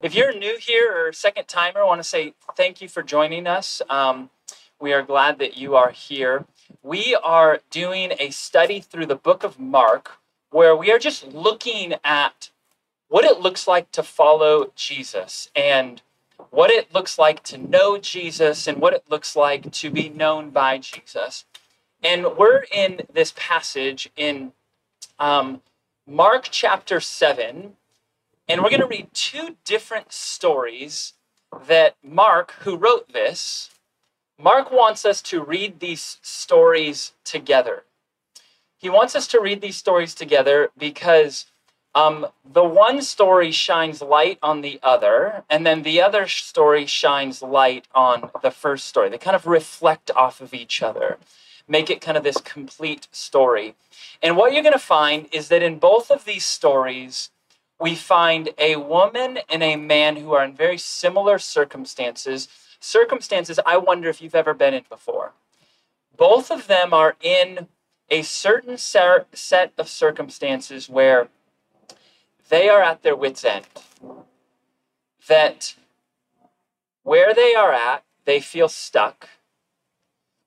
If you're new here or second timer, I want to say thank you for joining us. Um, we are glad that you are here. We are doing a study through the book of Mark where we are just looking at what it looks like to follow Jesus and what it looks like to know Jesus and what it looks like to be known by Jesus. And we're in this passage in um, Mark chapter 7, and we're going to read two different stories that Mark, who wrote this, Mark wants us to read these stories together. He wants us to read these stories together because um, the one story shines light on the other, and then the other story shines light on the first story. They kind of reflect off of each other, make it kind of this complete story. And what you're going to find is that in both of these stories, we find a woman and a man who are in very similar circumstances. Circumstances I wonder if you've ever been in before. Both of them are in a certain set of circumstances where they are at their wits' end. That where they are at, they feel stuck.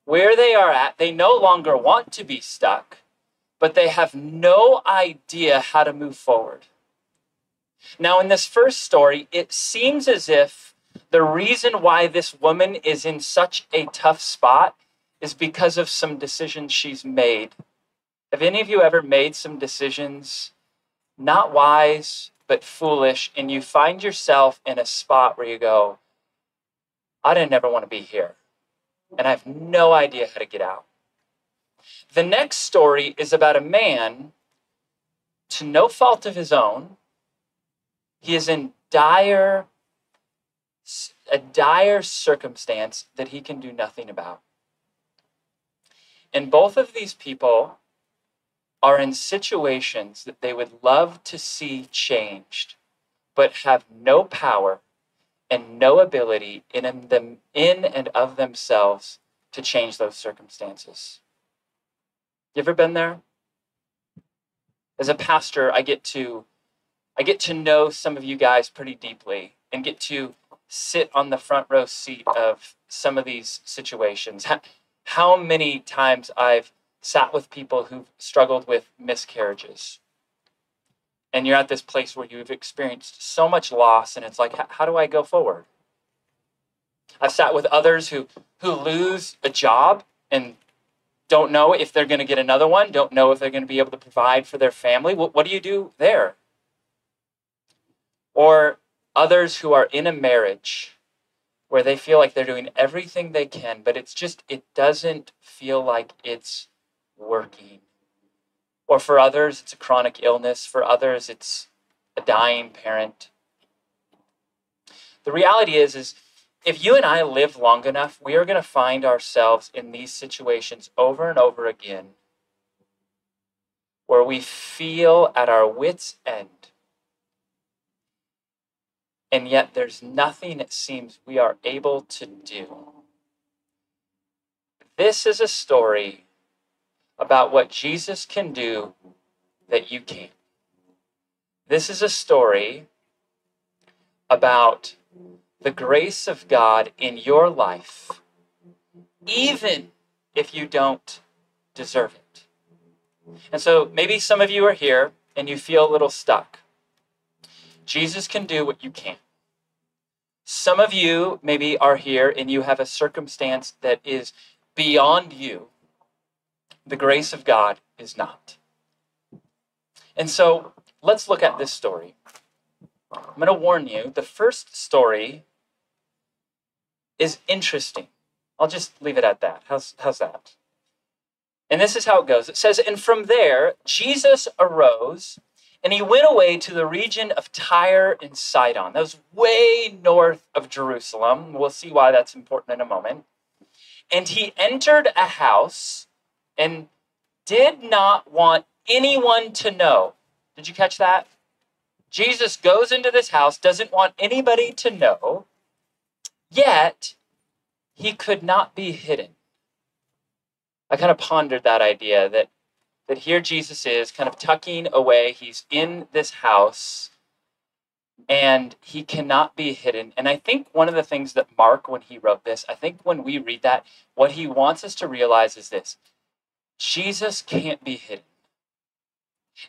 Where they are at, they no longer want to be stuck, but they have no idea how to move forward. Now, in this first story, it seems as if the reason why this woman is in such a tough spot is because of some decisions she's made. Have any of you ever made some decisions, not wise, but foolish, and you find yourself in a spot where you go, I didn't ever want to be here, and I have no idea how to get out? The next story is about a man, to no fault of his own, he is in dire, a dire circumstance that he can do nothing about. And both of these people are in situations that they would love to see changed, but have no power and no ability in them in and of themselves to change those circumstances. You ever been there? As a pastor, I get to I get to know some of you guys pretty deeply and get to sit on the front row seat of some of these situations. How many times I've sat with people who've struggled with miscarriages. And you're at this place where you've experienced so much loss, and it's like, how do I go forward? I've sat with others who, who lose a job and don't know if they're going to get another one, don't know if they're going to be able to provide for their family. What, what do you do there? Or others who are in a marriage where they feel like they're doing everything they can, but it's just, it doesn't feel like it's working. Or for others, it's a chronic illness. For others, it's a dying parent. The reality is, is if you and I live long enough, we are going to find ourselves in these situations over and over again where we feel at our wits' end and yet there's nothing it seems we are able to do. This is a story about what Jesus can do that you can't. This is a story about the grace of God in your life, even if you don't deserve it. And so maybe some of you are here and you feel a little stuck. Jesus can do what you can't. Some of you maybe are here and you have a circumstance that is beyond you. The grace of God is not. And so let's look at this story. I'm going to warn you the first story is interesting. I'll just leave it at that. How's, how's that? And this is how it goes it says, And from there, Jesus arose and he went away to the region of Tyre and Sidon. That was way north of Jerusalem. We'll see why that's important in a moment. And he entered a house and did not want anyone to know. Did you catch that? Jesus goes into this house, doesn't want anybody to know, yet he could not be hidden. I kind of pondered that idea that that here Jesus is kind of tucking away. He's in this house, and he cannot be hidden. And I think one of the things that Mark, when he wrote this, I think when we read that, what he wants us to realize is this Jesus can't be hidden.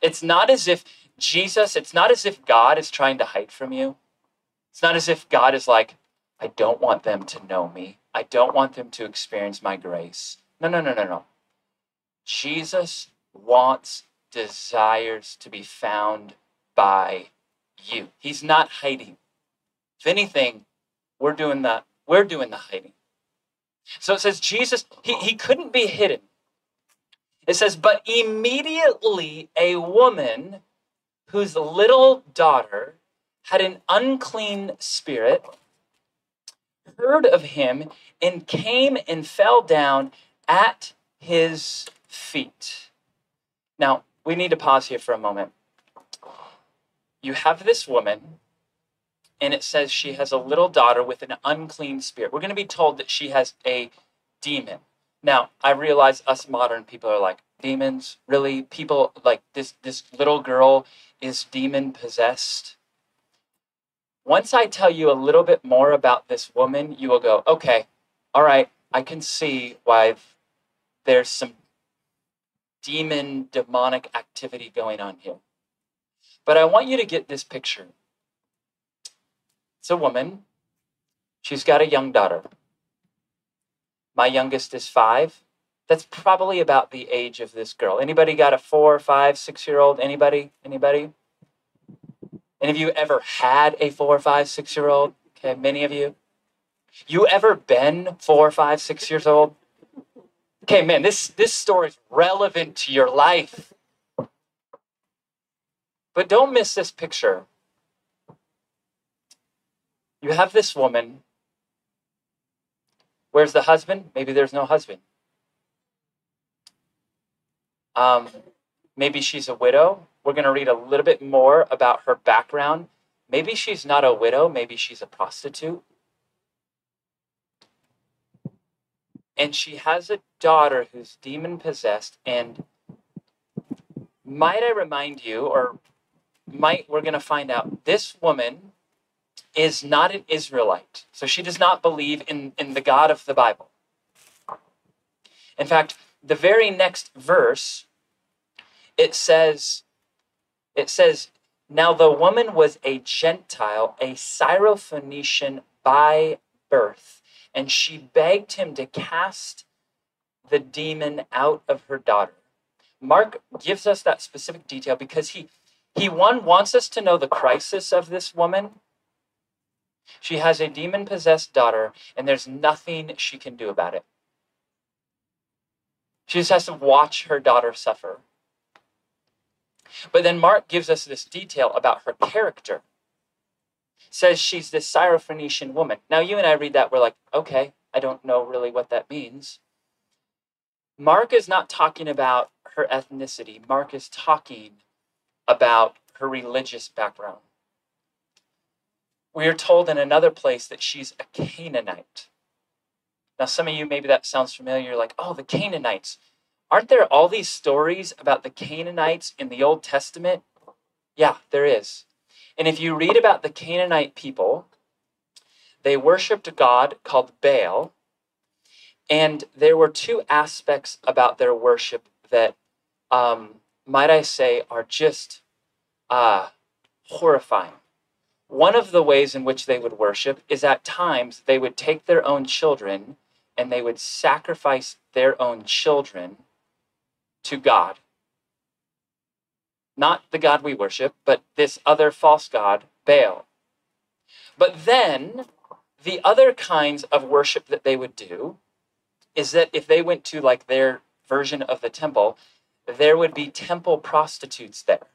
It's not as if Jesus, it's not as if God is trying to hide from you. It's not as if God is like, I don't want them to know me. I don't want them to experience my grace. No, no, no, no, no. Jesus wants, desires to be found by you. He's not hiding. If anything, we're doing the we're doing the hiding. So it says Jesus, he, he couldn't be hidden. It says, but immediately a woman whose little daughter had an unclean spirit heard of him and came and fell down at his feet. Now, we need to pause here for a moment. You have this woman, and it says she has a little daughter with an unclean spirit. We're going to be told that she has a demon. Now, I realize us modern people are like, demons? Really? People like this this little girl is demon possessed? Once I tell you a little bit more about this woman, you will go, okay, all right, I can see why there's some demon, demonic activity going on here. But I want you to get this picture. It's a woman. She's got a young daughter. My youngest is five. That's probably about the age of this girl. Anybody got a four, five, six year old? Anybody? Anybody? Any of you ever had a four, five, six year old? Okay, many of you. You ever been four, five, six years old? Okay, man, this this story is relevant to your life. But don't miss this picture. You have this woman. Where's the husband? Maybe there's no husband. Um, maybe she's a widow. We're going to read a little bit more about her background. Maybe she's not a widow, maybe she's a prostitute. And she has a daughter who's demon possessed. And might I remind you, or might we're going to find out, this woman is not an Israelite. So she does not believe in, in the God of the Bible. In fact, the very next verse, it says, it says, now the woman was a Gentile, a Syrophoenician by birth, and she begged him to cast the demon out of her daughter. Mark gives us that specific detail because he he one wants us to know the crisis of this woman. She has a demon possessed daughter, and there's nothing she can do about it. She just has to watch her daughter suffer. But then Mark gives us this detail about her character. Says she's this Syrophoenician woman. Now, you and I read that, we're like, okay, I don't know really what that means. Mark is not talking about her ethnicity, Mark is talking about her religious background. We are told in another place that she's a Canaanite. Now, some of you, maybe that sounds familiar. You're like, oh, the Canaanites. Aren't there all these stories about the Canaanites in the Old Testament? Yeah, there is. And if you read about the Canaanite people, they worshiped a god called Baal. And there were two aspects about their worship that, um, might I say, are just uh, horrifying. One of the ways in which they would worship is at times they would take their own children and they would sacrifice their own children to God. Not the God we worship, but this other false God, Baal. But then the other kinds of worship that they would do is that if they went to like their version of the temple, there would be temple prostitutes there.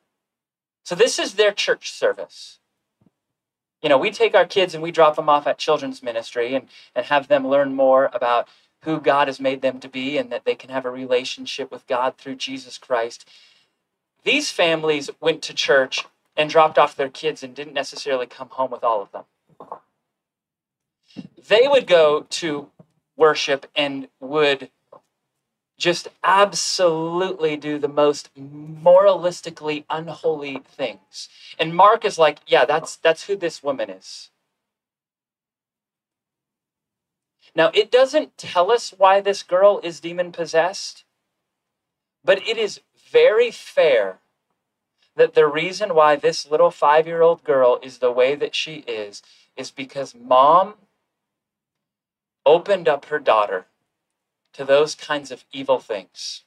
So this is their church service. You know, we take our kids and we drop them off at children's ministry and, and have them learn more about who God has made them to be and that they can have a relationship with God through Jesus Christ. These families went to church and dropped off their kids and didn't necessarily come home with all of them. They would go to worship and would just absolutely do the most moralistically unholy things. And Mark is like, yeah, that's that's who this woman is. Now, it doesn't tell us why this girl is demon possessed, but it is very fair that the reason why this little five year old girl is the way that she is is because mom opened up her daughter to those kinds of evil things.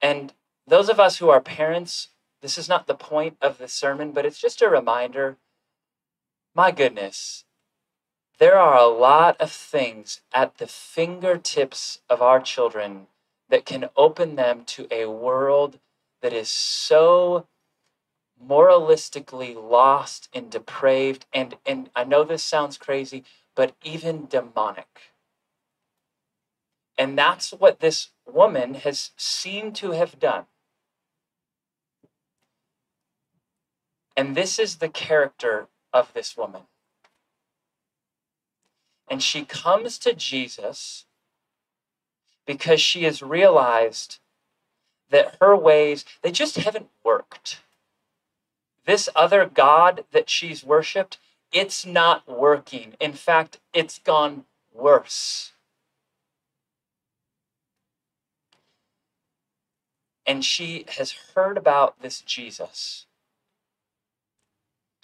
And those of us who are parents, this is not the point of the sermon, but it's just a reminder my goodness, there are a lot of things at the fingertips of our children that can open them to a world that is so moralistically lost and depraved and and I know this sounds crazy but even demonic. And that's what this woman has seemed to have done. And this is the character of this woman. And she comes to Jesus because she has realized that her ways they just haven't worked this other God that she's worshiped, it's not working. In fact, it's gone worse. And she has heard about this Jesus.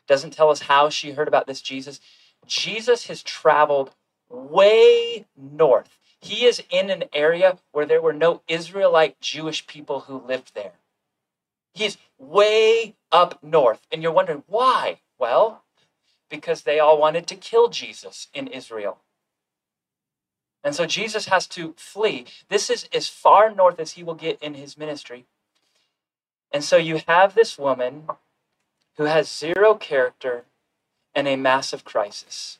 Doesn't tell us how she heard about this Jesus. Jesus has traveled way north. He is in an area where there were no Israelite Jewish people who lived there. He's way up north. And you're wondering why? Well, because they all wanted to kill Jesus in Israel. And so Jesus has to flee. This is as far north as he will get in his ministry. And so you have this woman who has zero character and a massive crisis.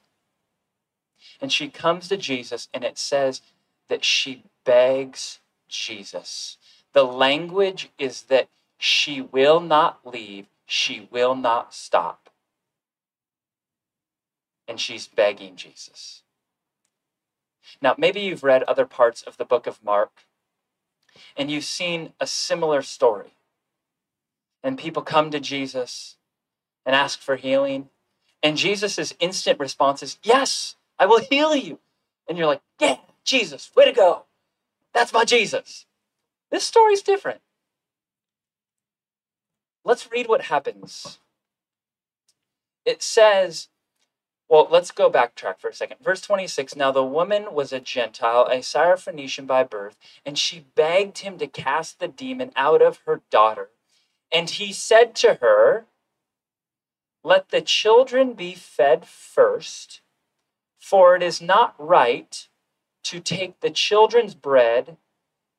And she comes to Jesus, and it says that she begs Jesus. The language is that she will not leave. She will not stop. And she's begging Jesus. Now, maybe you've read other parts of the book of Mark and you've seen a similar story. And people come to Jesus and ask for healing. And Jesus' instant response is, Yes, I will heal you. And you're like, Yeah, Jesus, way to go. That's my Jesus. This story's different. Let's read what happens. It says, well, let's go backtrack for a second. Verse 26 Now the woman was a Gentile, a Syrophoenician by birth, and she begged him to cast the demon out of her daughter. And he said to her, Let the children be fed first, for it is not right to take the children's bread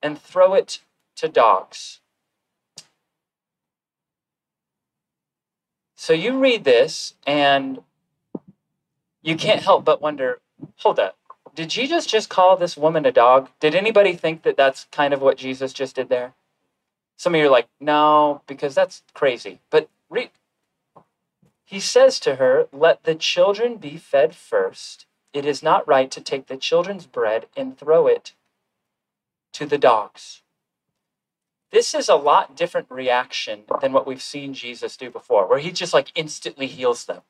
and throw it to dogs. So you read this and you can't help but wonder hold up, did Jesus just call this woman a dog? Did anybody think that that's kind of what Jesus just did there? Some of you are like, no, because that's crazy. But read. He says to her, Let the children be fed first. It is not right to take the children's bread and throw it to the dogs. This is a lot different reaction than what we've seen Jesus do before, where he just like instantly heals them.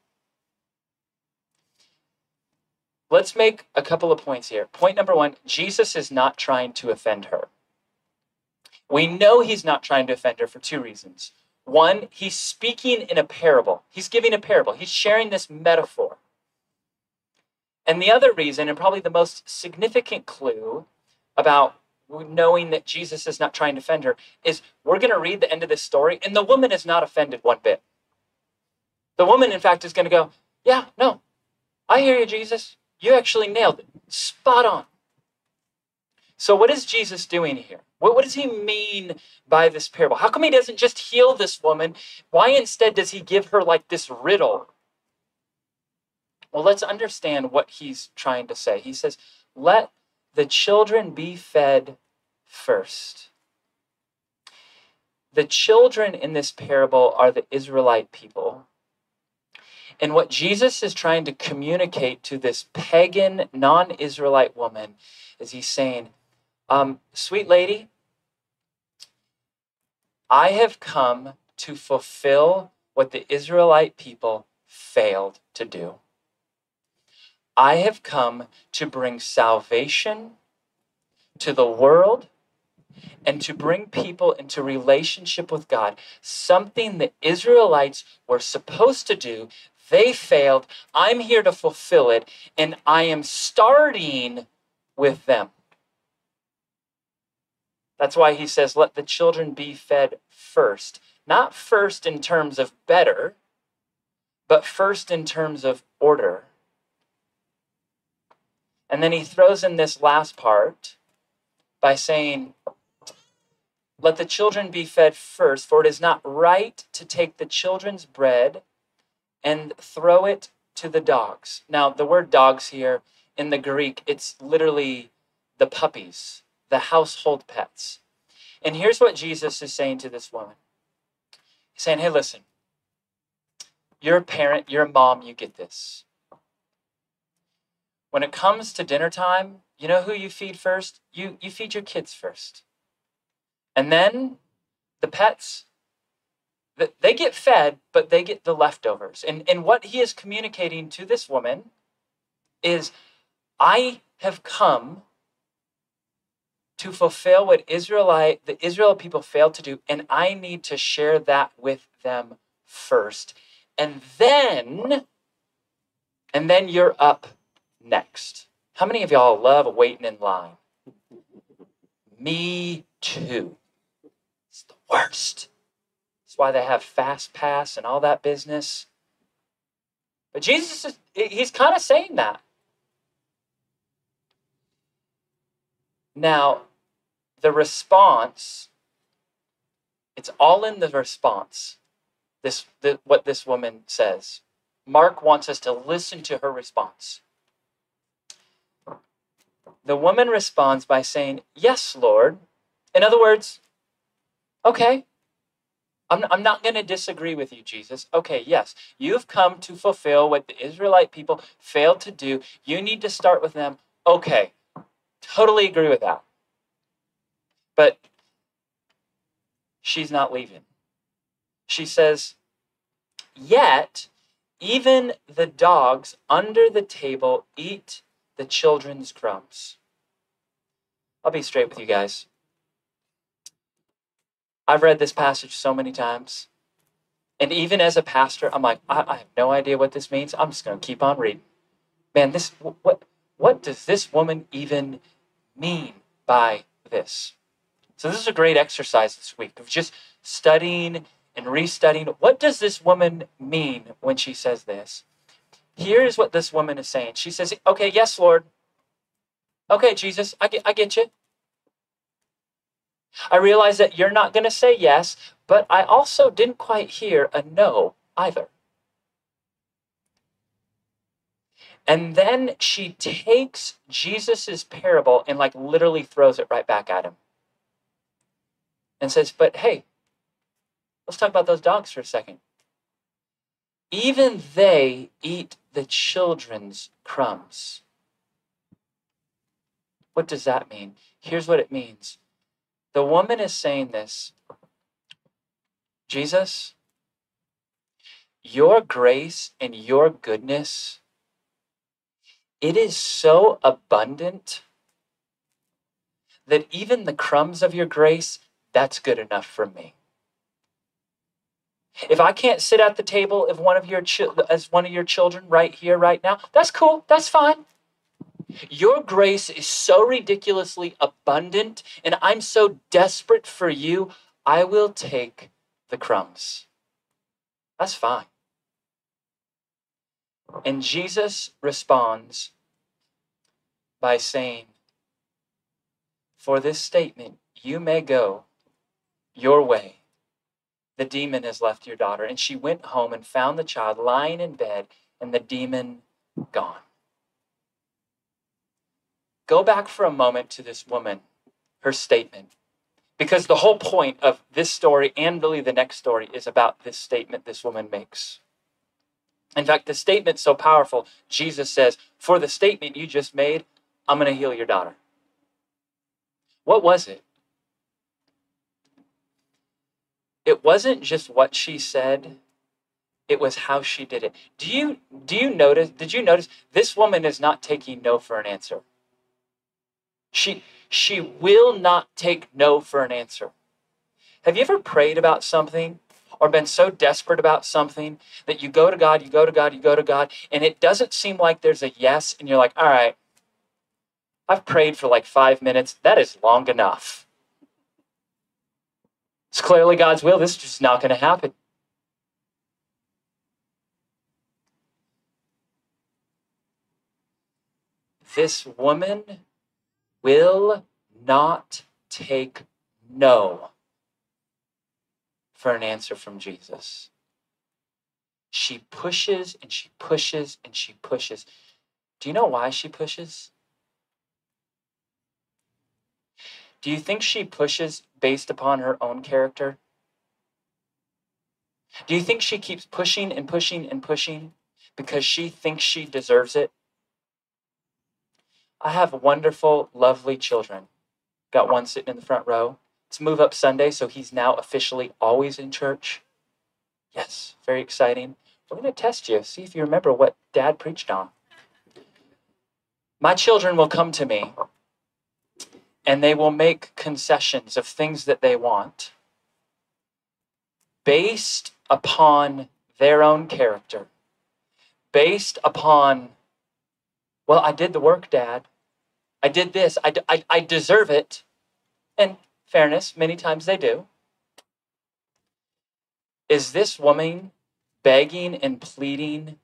Let's make a couple of points here. Point number one Jesus is not trying to offend her. We know he's not trying to offend her for two reasons. One, he's speaking in a parable, he's giving a parable, he's sharing this metaphor. And the other reason, and probably the most significant clue about knowing that Jesus is not trying to offend her, is we're going to read the end of this story, and the woman is not offended one bit. The woman, in fact, is going to go, Yeah, no, I hear you, Jesus. You actually nailed it. Spot on. So, what is Jesus doing here? What, what does he mean by this parable? How come he doesn't just heal this woman? Why instead does he give her like this riddle? Well, let's understand what he's trying to say. He says, Let the children be fed first. The children in this parable are the Israelite people. And what Jesus is trying to communicate to this pagan, non Israelite woman is he's saying, um, Sweet lady, I have come to fulfill what the Israelite people failed to do. I have come to bring salvation to the world and to bring people into relationship with God. Something the Israelites were supposed to do, they failed. I'm here to fulfill it, and I am starting with them. That's why he says, Let the children be fed first. Not first in terms of better, but first in terms of order. And then he throws in this last part by saying, Let the children be fed first, for it is not right to take the children's bread and throw it to the dogs. Now, the word dogs here in the Greek, it's literally the puppies, the household pets. And here's what Jesus is saying to this woman He's saying, Hey, listen, you're a parent, you're a mom, you get this. When it comes to dinner time, you know who you feed first? You, you feed your kids first. And then the pets, they get fed, but they get the leftovers. And, and what he is communicating to this woman is I have come to fulfill what Israelite the Israel people failed to do, and I need to share that with them first. And then, and then you're up next. How many of y'all love waiting in line? Me too. It's the worst. That's why they have fast pass and all that business. But Jesus is he's kind of saying that. Now, the response, it's all in the response. This, the, what this woman says. Mark wants us to listen to her response. The woman responds by saying, Yes, Lord. In other words, okay, I'm, I'm not going to disagree with you, Jesus. Okay, yes, you've come to fulfill what the Israelite people failed to do. You need to start with them. Okay, totally agree with that. But she's not leaving. She says, Yet, even the dogs under the table eat the children's crumbs. I'll be straight with you guys. I've read this passage so many times. And even as a pastor, I'm like, I, I have no idea what this means. I'm just going to keep on reading. Man, this what what does this woman even mean by this? So this is a great exercise this week of just studying and restudying. What does this woman mean when she says this? Here's what this woman is saying. She says, Okay, yes, Lord. Okay, Jesus, I get, I get you. I realize that you're not going to say yes, but I also didn't quite hear a no either. And then she takes Jesus's parable and like literally throws it right back at him. And says, "But hey, let's talk about those dogs for a second. Even they eat the children's crumbs. What does that mean? Here's what it means. The woman is saying this Jesus, your grace and your goodness, it is so abundant that even the crumbs of your grace, that's good enough for me. If I can't sit at the table of one of your chi- as one of your children right here, right now, that's cool. That's fine. Your grace is so ridiculously abundant, and I'm so desperate for you, I will take the crumbs. That's fine. And Jesus responds by saying, For this statement, you may go your way. The demon has left your daughter. And she went home and found the child lying in bed and the demon gone. Go back for a moment to this woman, her statement. Because the whole point of this story and really the next story is about this statement this woman makes. In fact, the statement's so powerful, Jesus says, For the statement you just made, I'm going to heal your daughter. What was it? It wasn't just what she said, it was how she did it. Do you do you notice did you notice this woman is not taking no for an answer? She she will not take no for an answer. Have you ever prayed about something or been so desperate about something that you go to God, you go to God, you go to God, and it doesn't seem like there's a yes, and you're like, all right, I've prayed for like five minutes. That is long enough. It's clearly God's will. This is just not going to happen. This woman will not take no for an answer from Jesus. She pushes and she pushes and she pushes. Do you know why she pushes? Do you think she pushes based upon her own character? Do you think she keeps pushing and pushing and pushing because she thinks she deserves it? I have wonderful, lovely children. Got one sitting in the front row. It's Move Up Sunday, so he's now officially always in church. Yes, very exciting. We're going to test you, see if you remember what dad preached on. My children will come to me and they will make concessions of things that they want based upon their own character, based upon, well, I did the work, Dad. I did this. I, I, I deserve it. And fairness, many times they do. Is this woman begging and pleading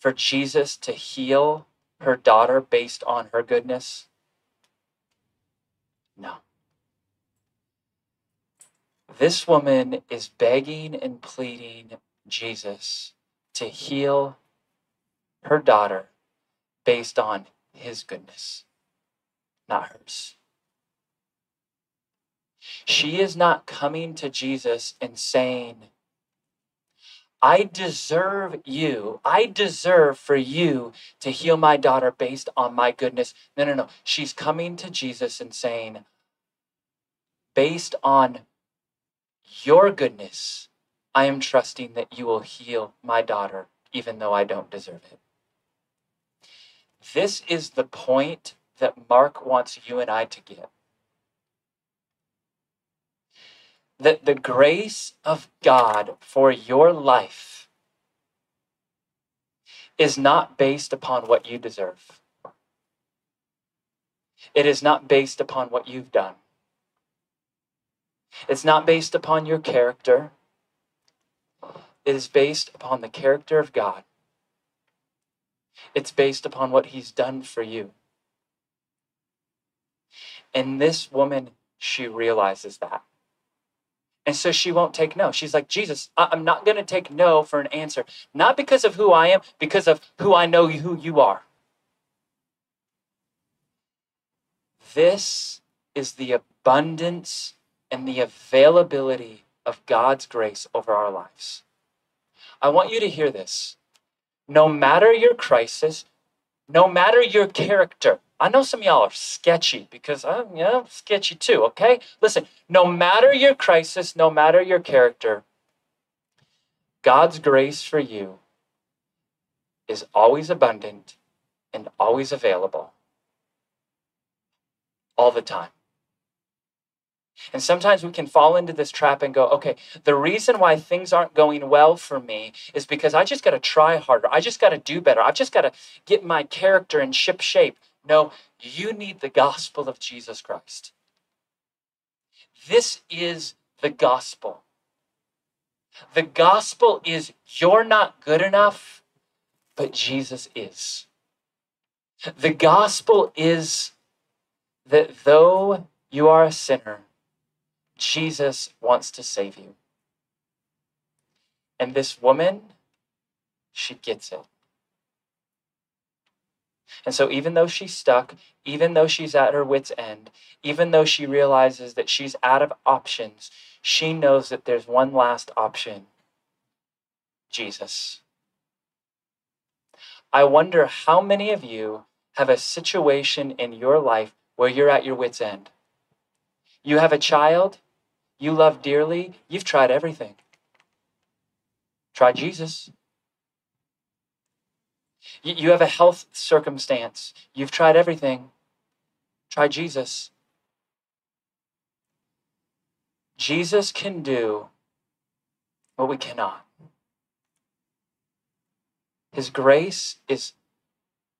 for Jesus to heal her daughter based on her goodness? No. This woman is begging and pleading Jesus to heal her daughter based on his goodness, not hers. She is not coming to Jesus and saying, I deserve you. I deserve for you to heal my daughter based on my goodness. No, no, no. She's coming to Jesus and saying, based on your goodness, I am trusting that you will heal my daughter, even though I don't deserve it. This is the point that Mark wants you and I to get. That the grace of God for your life is not based upon what you deserve. It is not based upon what you've done. It's not based upon your character. It is based upon the character of God. It's based upon what He's done for you. And this woman, she realizes that. And so she won't take no. She's like, Jesus, I'm not going to take no for an answer. Not because of who I am, because of who I know who you are. This is the abundance and the availability of God's grace over our lives. I want you to hear this. No matter your crisis, no matter your character, I know some of y'all are sketchy because uh, I'm yeah, sketchy too, okay? Listen, no matter your crisis, no matter your character, God's grace for you is always abundant and always available all the time. And sometimes we can fall into this trap and go, okay, the reason why things aren't going well for me is because I just got to try harder. I just got to do better. I've just got to get my character in ship shape. No, you need the gospel of Jesus Christ. This is the gospel. The gospel is you're not good enough, but Jesus is. The gospel is that though you are a sinner, Jesus wants to save you. And this woman, she gets it. And so, even though she's stuck, even though she's at her wits' end, even though she realizes that she's out of options, she knows that there's one last option Jesus. I wonder how many of you have a situation in your life where you're at your wits' end. You have a child you love dearly, you've tried everything. Try Jesus. You have a health circumstance, you've tried everything. Try Jesus. Jesus can do what we cannot. His grace is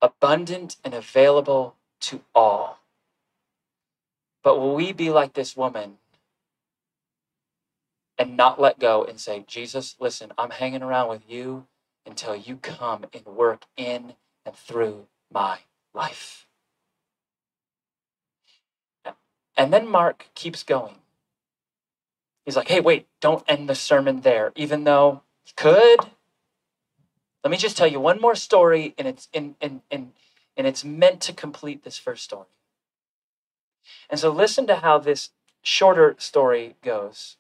abundant and available to all. But will we be like this woman and not let go and say, Jesus, listen, I'm hanging around with you until you come and work in and through my life? And then Mark keeps going. He's like, hey, wait, don't end the sermon there, even though he could. Let me just tell you one more story, and it's in, in, in, and it's meant to complete this first story. And so listen to how this shorter story goes.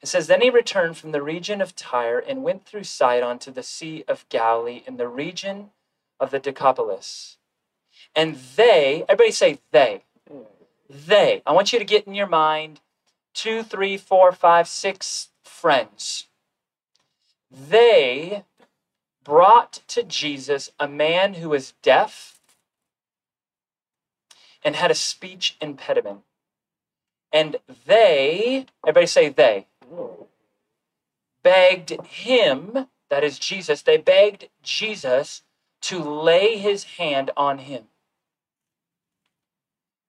It says, Then he returned from the region of Tyre and went through Sidon to the Sea of Galilee in the region of the Decapolis. And they, everybody say they. They. I want you to get in your mind two, three, four, five, six friends. They brought to Jesus a man who was deaf and had a speech impediment. And they, everybody say they, begged him, that is Jesus, they begged Jesus to lay his hand on him.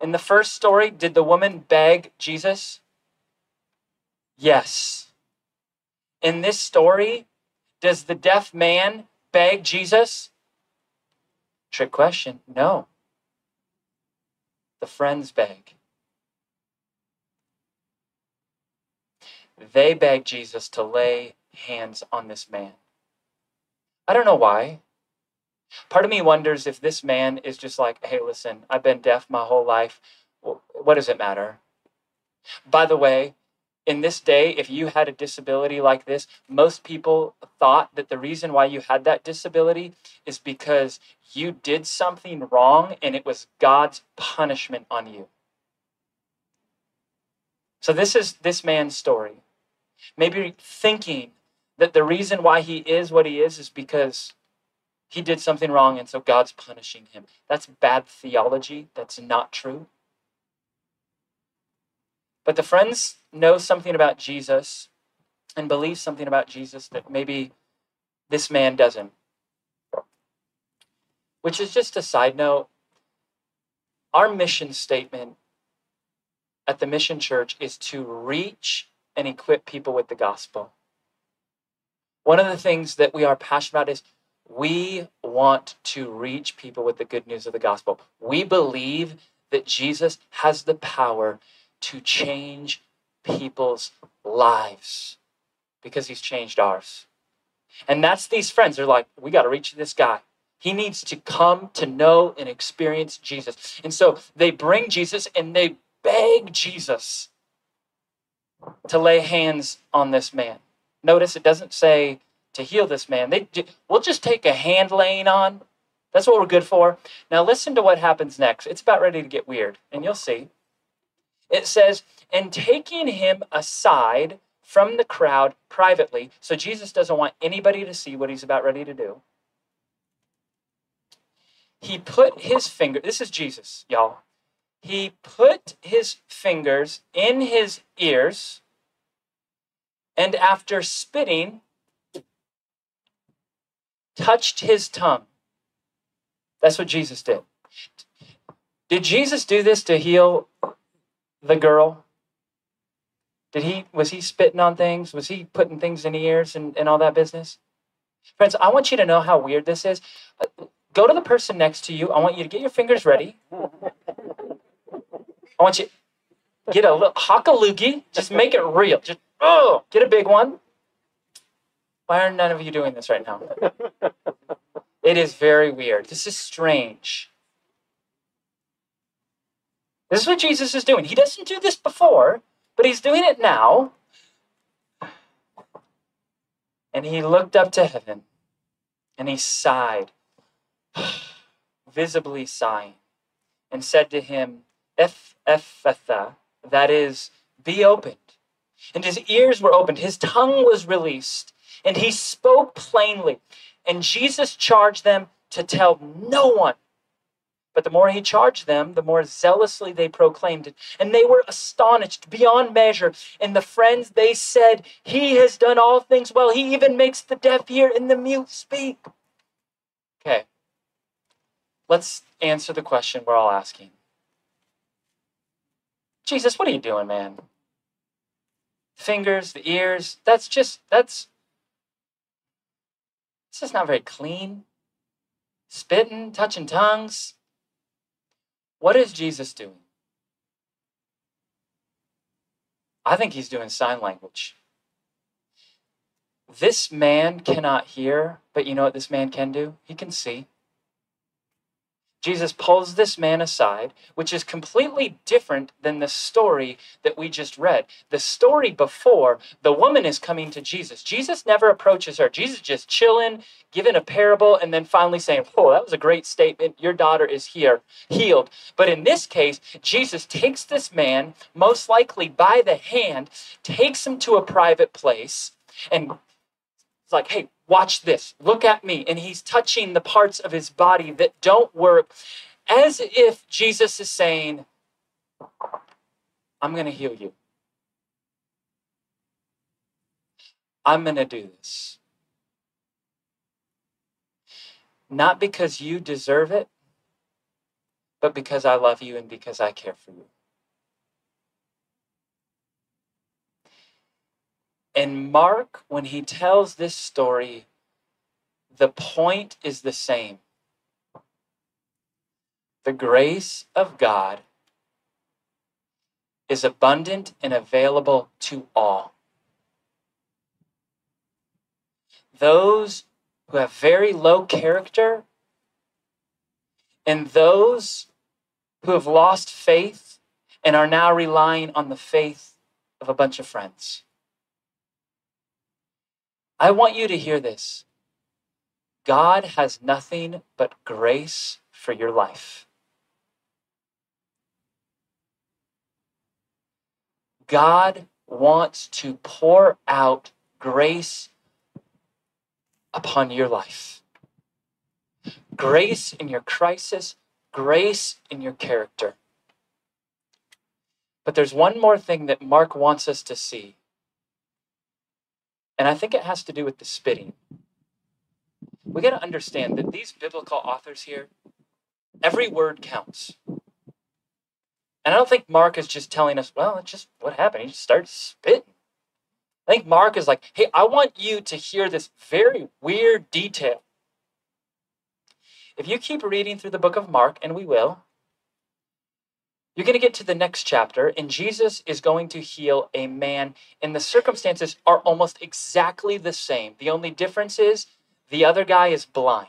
In the first story, did the woman beg Jesus? Yes. In this story, does the deaf man beg Jesus? Trick question. No. The friends beg. They beg Jesus to lay hands on this man. I don't know why. Part of me wonders if this man is just like, hey, listen, I've been deaf my whole life. What does it matter? By the way, in this day, if you had a disability like this, most people thought that the reason why you had that disability is because you did something wrong and it was God's punishment on you. So, this is this man's story. Maybe thinking that the reason why he is what he is is because he did something wrong and so God's punishing him. That's bad theology. That's not true. But the friends know something about Jesus and believe something about Jesus that maybe this man doesn't. Which is just a side note. Our mission statement at the Mission Church is to reach and equip people with the gospel. One of the things that we are passionate about is we want to reach people with the good news of the gospel. We believe that Jesus has the power to change people's lives because he's changed ours. And that's these friends. They're like, we got to reach this guy. He needs to come to know and experience Jesus. And so they bring Jesus and they beg Jesus to lay hands on this man. Notice it doesn't say to heal this man. They, we'll just take a hand laying on. That's what we're good for. Now, listen to what happens next. It's about ready to get weird, and you'll see. It says, and taking him aside from the crowd privately, so Jesus doesn't want anybody to see what he's about ready to do. He put his finger, this is Jesus, y'all he put his fingers in his ears, and after spitting, touched his tongue. That's what Jesus did. Did Jesus do this to heal the girl? Did he was he spitting on things? Was he putting things in ears and, and all that business? Friends, I want you to know how weird this is. Uh, go to the person next to you. I want you to get your fingers ready. I want you get a little hockaloogie. Just make it real. Just oh, get a big one. Why are none of you doing this right now? it is very weird. This is strange. This is what Jesus is doing. He doesn't do this before, but he's doing it now. And he looked up to heaven and he sighed. visibly sighing, and said to him, Ephphatha, that is, be opened. And his ears were opened, his tongue was released, and he spoke plainly. And Jesus charged them to tell no one. But the more he charged them, the more zealously they proclaimed it. And they were astonished beyond measure. And the friends, they said, He has done all things well. He even makes the deaf hear and the mute speak. Okay. Let's answer the question we're all asking Jesus, what are you doing, man? Fingers, the ears, that's just, that's, it's just not very clean. Spitting, touching tongues. What is Jesus doing? I think he's doing sign language. This man cannot hear, but you know what this man can do? He can see. Jesus pulls this man aside, which is completely different than the story that we just read. The story before, the woman is coming to Jesus. Jesus never approaches her. Jesus just chilling, giving a parable, and then finally saying, Oh, that was a great statement. Your daughter is here, healed. But in this case, Jesus takes this man, most likely by the hand, takes him to a private place, and it's like, hey, watch this. Look at me. And he's touching the parts of his body that don't work as if Jesus is saying, I'm going to heal you. I'm going to do this. Not because you deserve it, but because I love you and because I care for you. And Mark, when he tells this story, the point is the same. The grace of God is abundant and available to all. Those who have very low character and those who have lost faith and are now relying on the faith of a bunch of friends. I want you to hear this. God has nothing but grace for your life. God wants to pour out grace upon your life. Grace in your crisis, grace in your character. But there's one more thing that Mark wants us to see. And I think it has to do with the spitting. We got to understand that these biblical authors here, every word counts. And I don't think Mark is just telling us, well, it's just what happened. He just started spitting. I think Mark is like, hey, I want you to hear this very weird detail. If you keep reading through the book of Mark, and we will, you're going to get to the next chapter, and Jesus is going to heal a man, and the circumstances are almost exactly the same. The only difference is the other guy is blind.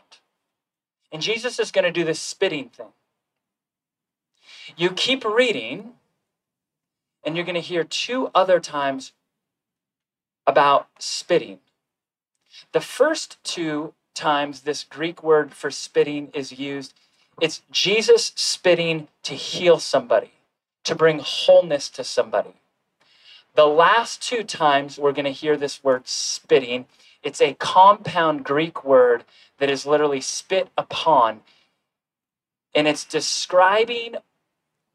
And Jesus is going to do this spitting thing. You keep reading, and you're going to hear two other times about spitting. The first two times this Greek word for spitting is used it's Jesus spitting to heal somebody, to bring wholeness to somebody. The last two times we're going to hear this word spitting, it's a compound Greek word that is literally spit upon. And it's describing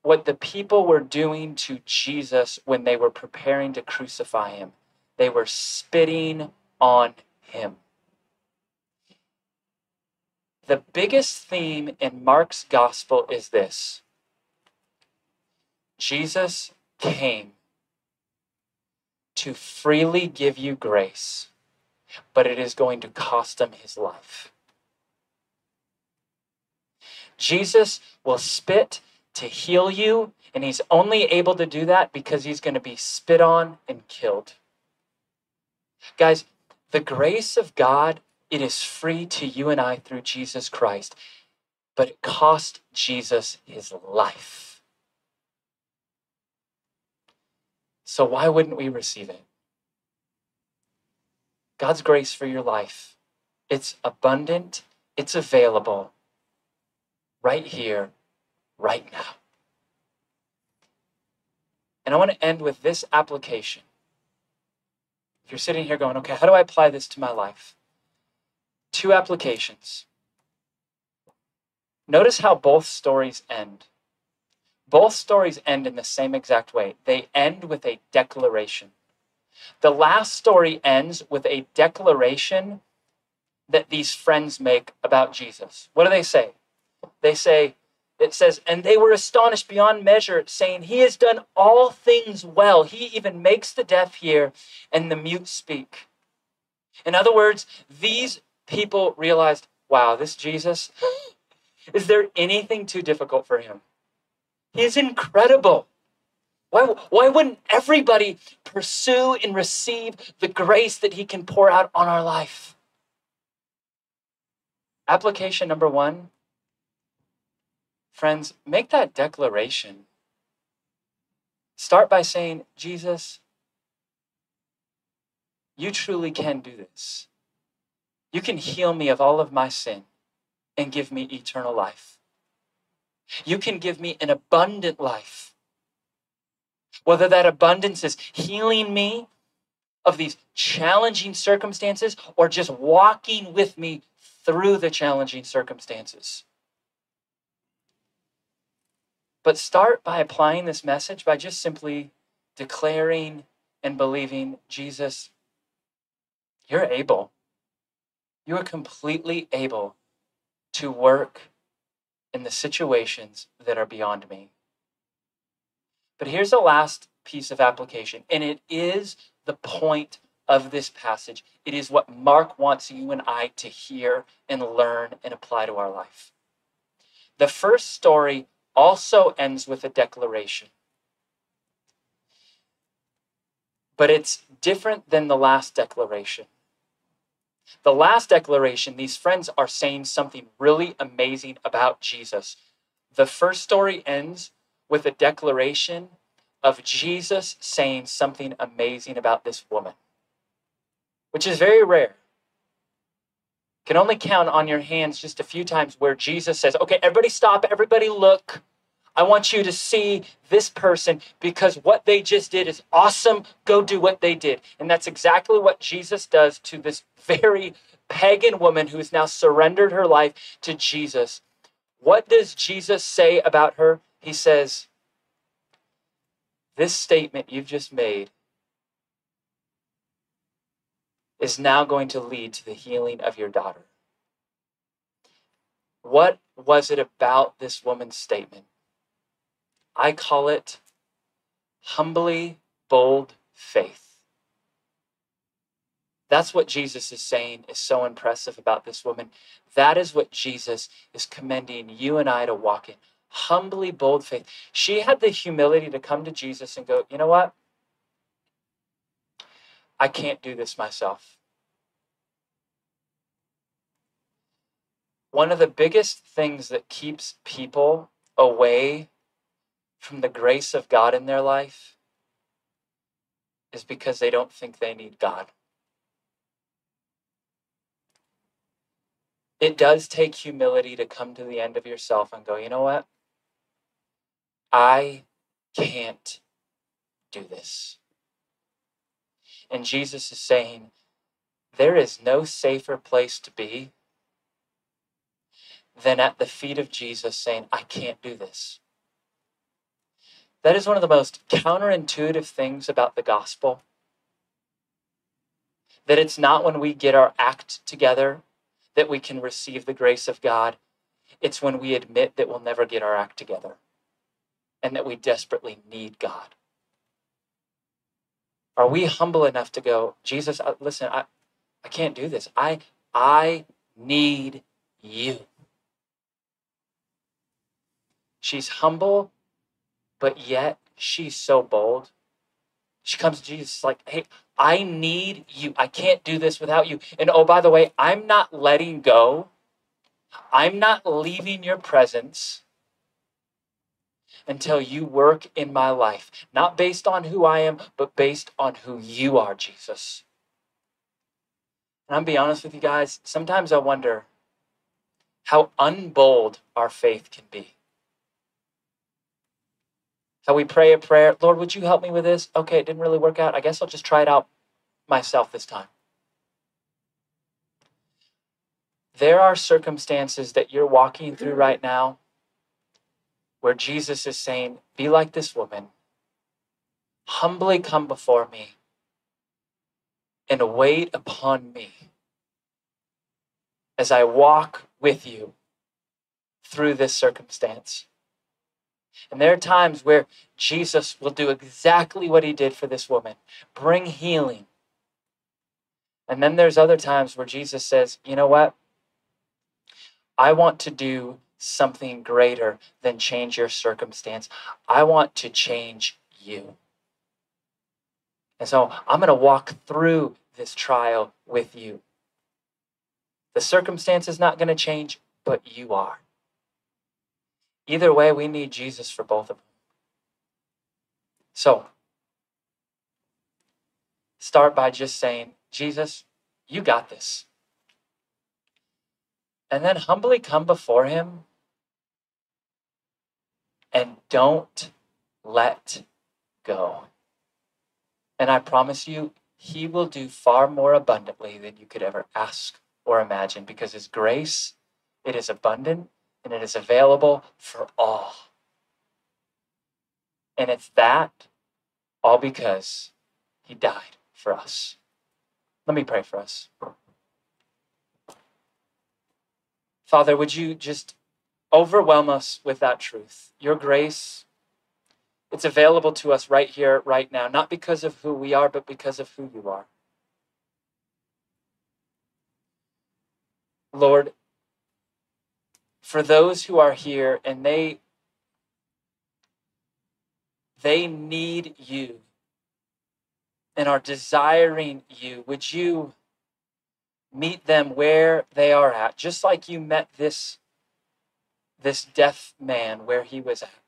what the people were doing to Jesus when they were preparing to crucify him. They were spitting on him. The biggest theme in Mark's gospel is this Jesus came to freely give you grace, but it is going to cost him his life. Jesus will spit to heal you, and he's only able to do that because he's going to be spit on and killed. Guys, the grace of God it is free to you and I through Jesus Christ, but it cost Jesus his life. So why wouldn't we receive it? God's grace for your life. It's abundant, it's available. right here, right now. And I want to end with this application. If you're sitting here going, okay, how do I apply this to my life? Two applications. Notice how both stories end. Both stories end in the same exact way. They end with a declaration. The last story ends with a declaration that these friends make about Jesus. What do they say? They say, it says, and they were astonished beyond measure, saying, He has done all things well. He even makes the deaf hear and the mute speak. In other words, these people realized, wow, this Jesus, is there anything too difficult for him? He's incredible. Why, why wouldn't everybody pursue and receive the grace that he can pour out on our life? Application number one Friends, make that declaration. Start by saying, Jesus, you truly can do this. You can heal me of all of my sin and give me eternal life. You can give me an abundant life. Whether that abundance is healing me of these challenging circumstances or just walking with me through the challenging circumstances. But start by applying this message by just simply declaring and believing Jesus, you're able. You are completely able to work in the situations that are beyond me. But here's the last piece of application, and it is the point of this passage. It is what Mark wants you and I to hear and learn and apply to our life. The first story also ends with a declaration. But it's different than the last declaration. The last declaration, these friends are saying something really amazing about Jesus. The first story ends with a declaration of Jesus saying something amazing about this woman, which is very rare. Can only count on your hands just a few times where Jesus says, Okay, everybody stop, everybody look. I want you to see this person because what they just did is awesome. Go do what they did. And that's exactly what Jesus does to this very pagan woman who has now surrendered her life to Jesus. What does Jesus say about her? He says, This statement you've just made is now going to lead to the healing of your daughter. What was it about this woman's statement? I call it humbly bold faith. That's what Jesus is saying is so impressive about this woman. That is what Jesus is commending you and I to walk in. Humbly bold faith. She had the humility to come to Jesus and go, you know what? I can't do this myself. One of the biggest things that keeps people away from the grace of God in their life is because they don't think they need God. It does take humility to come to the end of yourself and go, you know what? I can't do this. And Jesus is saying, there is no safer place to be than at the feet of Jesus saying, I can't do this. That is one of the most counterintuitive things about the gospel. That it's not when we get our act together that we can receive the grace of God. It's when we admit that we'll never get our act together and that we desperately need God. Are we humble enough to go, Jesus, listen, I, I can't do this. I, I need you. She's humble but yet she's so bold. She comes to Jesus like, hey, I need you. I can't do this without you. And oh, by the way, I'm not letting go. I'm not leaving your presence until you work in my life, not based on who I am, but based on who you are, Jesus. And I'm be honest with you guys, sometimes I wonder how unbold our faith can be. How we pray a prayer, Lord, would you help me with this? Okay, it didn't really work out. I guess I'll just try it out myself this time. There are circumstances that you're walking through right now where Jesus is saying, Be like this woman, humbly come before me and wait upon me as I walk with you through this circumstance. And there are times where Jesus will do exactly what he did for this woman bring healing. And then there's other times where Jesus says, you know what? I want to do something greater than change your circumstance. I want to change you. And so I'm going to walk through this trial with you. The circumstance is not going to change, but you are. Either way, we need Jesus for both of them. So, start by just saying, Jesus, you got this. And then humbly come before him and don't let go. And I promise you, he will do far more abundantly than you could ever ask or imagine because his grace, it is abundant and it is available for all. And it's that all because he died for us. Let me pray for us. Father, would you just overwhelm us with that truth? Your grace, it's available to us right here, right now, not because of who we are, but because of who you are. Lord, for those who are here and they they need you and are desiring you would you meet them where they are at? Just like you met this this deaf man where he was at.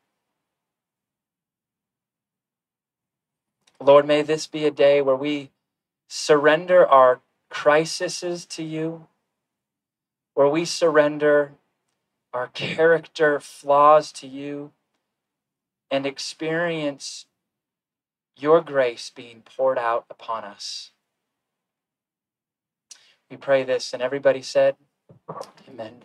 Lord may this be a day where we surrender our crises to you where we surrender our character flaws to you and experience your grace being poured out upon us. We pray this, and everybody said, Amen.